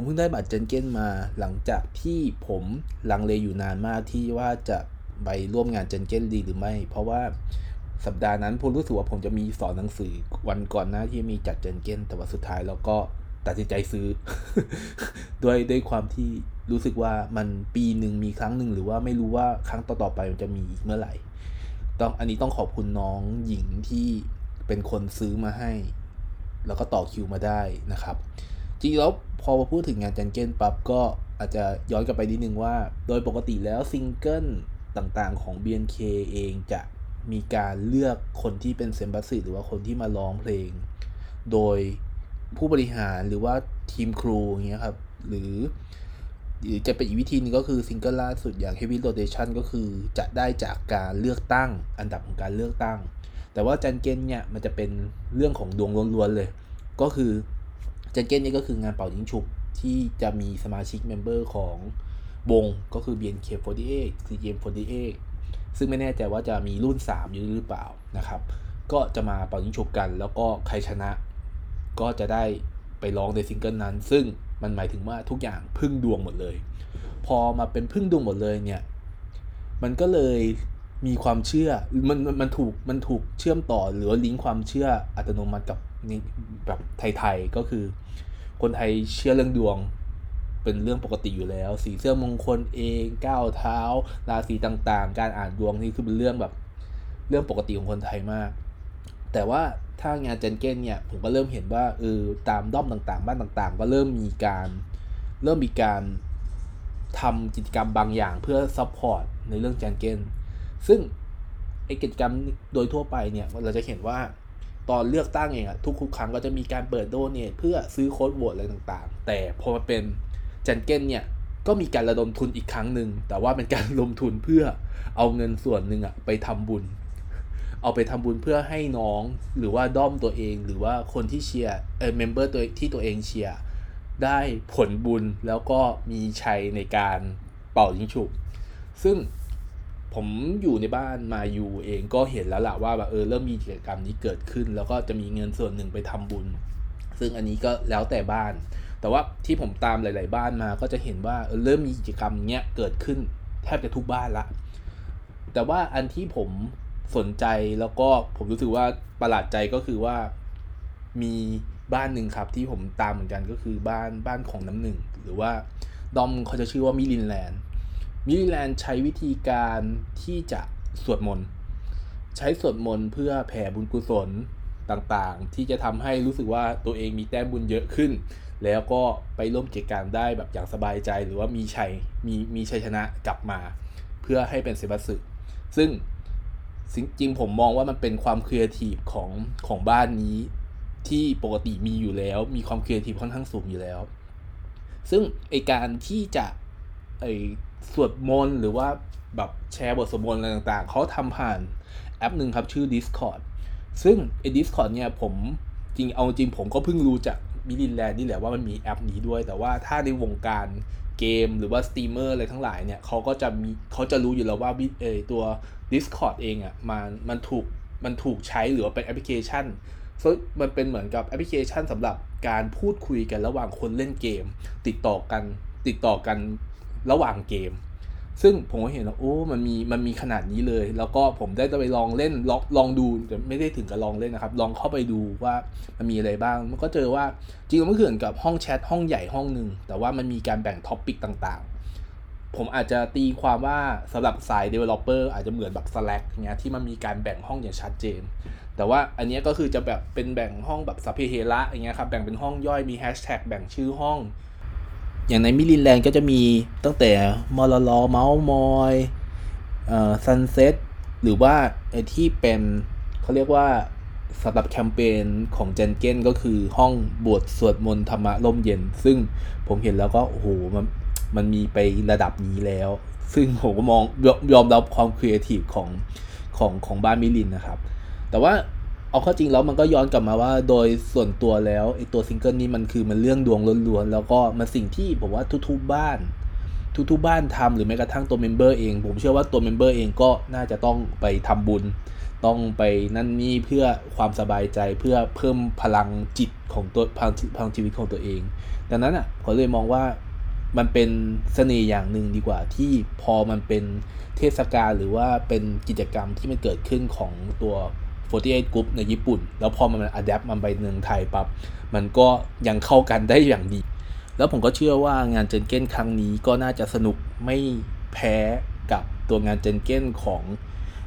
มเพิ่งได้บัตรเจนเก้นมาหลังจากที่ผมลังเลอยู่นานมากที่ว่าจะไปร่วมงานเจนเก้นดีหรือไม่ เพราะว่าสัปดาห์นั้นผมรู้สึกว่าผมจะมีสอนหนังสือวันก่อนหน้าที่มีจัดเจนเก้น แต่ว่าสุดท้ายเราก็ตัดสินใจซื้อ ด้วยด้วยความที่รู้สึกว่ามันปีหนึ่งมีครั้งหนึ่งหรือว่าไม่รู้ว่าครั้งต่อๆไปมันจะมีอีกเมื่อไหร่ ต้องอันนี้ต้องขอบคุณน้องหญิงที่เป็นคนซื้อมาให้ แล้วก็ต่อคิวมาได้นะครับ จริงแล้วพอมาพูดถึงงานจันเก้นปั๊บก็อาจจะย้อนกลับไปนิดนึงว่า โดยปกติแล้วซิงเกิลต่างๆของ BNK เองจะมีการเลือกคนที่เป็นเซ็มบัตสึหรือว่าคนที่มาร้องเพลง โดยผู้บริหารหรือว่าทีมครูอย่างเงี้ยครับ หรือ หรือจะเป็นอีกวิธีนึงก็คือซิงเกิลล่าสุดอย่าง Heavy Rotation ก็คือจะได้จากการเลือกตั้งอันดับของการเลือกตั้ง แต่ว่าจันเก้นเนี่ยมันจะเป็นเรื่องของดวงล้วนๆเลย ก็คือ จันเก้นนี่ก็คืองานเป่ายิงฉุบที่จะมีสมาชิก member ของวงก็คือ BNK48 CGM48 ซึ่งไม่แน่ใจว่าจะมีรุ่น 3 อยู่หรือเปล่านะครับ ก็จะมาเป่ายิงฉุบกัน แล้วก็ใครชนะ ก็จะได้ไปร้องในซิงเกิลนั้น ซึ่งมันหมายถึงว่าทุกอย่างพึ่งดวงหมดเลย พอมาเป็นพึ่งดวงหมดเลยเนี่ย มันก็เลยมีความเชื่อ มันมันมันถูกมันถูกเชื่อมต่อหรือลิงก์ความเชื่ออัตโนมัติกับ นี่แบบไทยๆก็คือ คนไทยเชื่อเรื่องดวง เป็นเรื่องปกติอยู่แล้ว สีเสื้อมงคลเองก้าวเท้า ราศีต่างๆ การอ่านดวงนี่คือเป็นเรื่องแบบเรื่องปกติของคนไทยมาก แต่ว่าถ้างานเจนเก้นเนี่ยผมก็เริ่มเห็นว่าเออตามด้อมต่างๆ บ้านต่างๆ ก็เริ่มมีการเริ่มมีการทำกิจกรรมบางอย่างเพื่อ support ในเรื่องจันเก้นซึ่งไอกิจกรรมโดยทั่วไปเนี่ยเราจะเห็นว่า ตอนเลือกตั้งเองอะทุกๆครั้งก็จะมีการเปิด donate เพื่อซื้อโค้ดโหวตอะไรต่างๆ แต่พอมาเป็นจันเก้นเนี่ยก็มีการระดมทุนอีกครั้งหนึ่งแต่ว่าเป็นการระดมทุนเพื่อเอาเงินส่วนหนึ่งอะไปทำบุญ เอาไปทำบุญเพื่อให้น้องหรือว่าด้อมตัวเองหรือว่าคนที่เชียร์เออเมมเบอร์ตัวที่ตัวเองเชียร์ได้ผลบุญแล้วก็มีชัยในการเป่ายิงฉุบซึ่ง ผมอยู่ในบ้านมาอยู่เองก็เห็นแล้วล่ะว่าแบบเออเริ่มมีกิจกรรมนี้เกิดขึ้น แล้วก็จะมีเงินส่วนหนึ่งไปทำบุญ ซึ่งอันนี้ก็แล้วแต่บ้าน แต่ว่าที่ผมตามหลาย ๆ บ้านมาก็จะเห็นว่าเออเริ่มมีกิจกรรมเนี้ยเกิดขึ้นแทบจะทุกบ้านละ แต่ว่าอันที่ผมสนใจแล้วก็ผมรู้สึกว่าประหลาดใจก็คือว่ามีบ้านหนึ่งครับที่ผมตามเหมือนกันก็คือบ้านบ้านของน้ำหนึ่ง หรือว่าดอมเขาจะชื่อว่ามิลินแลนด์ มิลินแลนใช้วิธีการที่จะสวดมนต์ใช้สวดมนต์เพื่อแผ่บุญกุศลต่างๆ ที่จะทำให้รู้สึกว่าตัวเองมีแต้มบุญเยอะขึ้น แล้วก็ไปร่วมกิจการได้แบบอย่างสบายใจหรือว่ามีชัยมีมีชัยชนะกลับมา เพื่อให้เป็นเซ็มบัตสึซึ่งจริงผมมองว่ามันเป็นความครีเอทีฟของของบ้านนี้ที่ปกติมีอยู่แล้ว มีความครีเอทีฟค่อนข้างสูงอยู่แล้ว ซึ่งไอการที่จะไอ สวดมนต์หรือว่าแบบแชร์บทสวดมนต์อะไรต่างๆ เขาทำผ่านแอปหนึ่งครับชื่อ Discord ซึ่งไอ้ Discord เนี่ยผมจริงเอาจริงผมก็เพิ่งรู้จากมิลินแลนด์นี่แหละว่ามันมีแอปนี้ด้วย แต่ว่าถ้าในวงการเกมหรือว่าสตรีมเมอร์อะไรทั้งหลายเนี่ยเขาก็จะมีเขาจะรู้อยู่แล้วว่าเออตัว Discord เองอะ่ะมันมันถูกมันถูกใช้หรือว่าเป็นแอปพลิเคชันซึ่งมันเป็นเหมือนกับแอปพลิเคชันสำหรับการพูดคุยกันระหว่างคนเล่นเกม ติดต่อกันติดต่อกัน ระหว่างเกม ซึ่งผมก็เห็นว่าโอ้มันมีมันมีขนาดนี้เลย แล้วก็ผมได้ไปลองเล่นลองลองดูแต่ไม่ได้ถึงกับลองเล่นนะครับ ลองเข้าไปดูว่ามันมีอะไรบ้าง มันก็เจอว่าจริงๆมันเหมือนกับห้องแชทห้องใหญ่ห้องหนึ่งแต่ว่ามันมีการแบ่ง topic ต่างๆผมอาจจะตีความว่าสำหรับสาย Developer อาจจะเหมือนแบบ Slack เงี้ยที่มันมีการแบ่งห้องอย่างชัดเจน แต่ว่าอันนี้ก็คือจะแบบเป็นแบ่งห้องแบบสัพเพเหระอย่างเงี้ยครับแบ่งเป็นห้องย่อยมีแฮชแท็กแบ่งชื่อห้อง อย่างในมิลินแลนด์ก็จะมีตั้งแต่มอลลอเมาส์มอยเอ่อ sunsetหรือว่าไอที่เป็นเขาเรียกว่าสำหรับแคมเปญของจันเก้นก็คือห้องบวชสวดมนต์ธรรมะร่มเย็น ซึ่งผมเห็นแล้วก็โอ้โหมันมันมีไประดับนี้แล้ว ซึ่งผมก็มองยยอมรับความครีเอทีฟของของของบ้านมิลินนะครับ แต่ว่า เอาข้าจริงแล้วมันก็ย้อนกลับมาว่าโดยส่วนตัวแล้วไอตัวซิงเกิลนี้มันคือมันเรื่องดวงล้วนๆแล้วก็มันสิ่งที่ผมว่าทุกๆบ้าน ทุกๆบ้านทำหรือแม้กระทั่งตัว member เอง ผมเชื่อว่าตัว member เองก็น่าจะต้องไปทำบุญ ต้องไปนั่นนี่เพื่อความสบายใจเพื่อเพิ่มพลังจิตของตัวพลังพลังชีวิตของตัวเอง ดังนั้นอะผมเลยมองว่ามันเป็นเสน่ห์อย่างหนึ่งดีกว่าที่พอมันเป็นเทศกาลหรือว่าเป็นกิจกรรมที่มันเกิดขึ้นของตัว 48 Group ในญี่ปุ่น แล้วพอมัน adapt มันไปเมืองไทยปั๊บมันก็ยังเข้ากันได้อย่างดี แล้วผมก็เชื่อว่างานจันเก้นครั้งนี้ก็น่าจะสนุกไม่แพ้กับตัวงานจันเก้นของ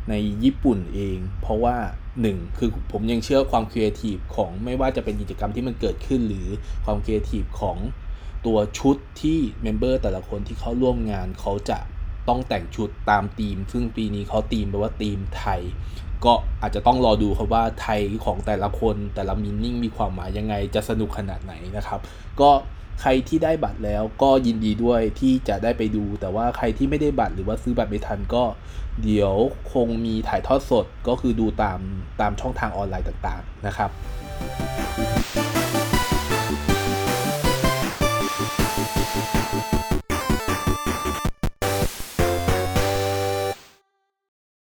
ในญี่ปุ่นเอง เพราะว่าหนึ่งคือผมยังเชื่อความครีเอทีฟของไม่ว่าจะเป็นกิจกรรมที่มันเกิดขึ้น หรือความครีเอทีฟของตัวชุดที่ member แต่ละคนที่เขาร่วมงานเขาจะ ต้องแต่งชุดตามธีม ซึ่งปีนี้เขาธีมแปลว่าธีมไทย ก็อาจจะต้องรอดูครับว่าไทยของแต่ละคนแต่ละ meaning มีความหมายยังไงจะสนุกขนาดไหนนะครับ ก็ใครที่ได้บัตรแล้วก็ยินดีด้วยที่จะได้ไปดู แต่ว่าใครที่ไม่ได้บัตรหรือว่าซื้อบัตรไม่ทันก็ เดี๋ยวคงมีถ่ายทอดสดก็คือดูตามตามช่องทางออนไลน์ต่างๆนะครับ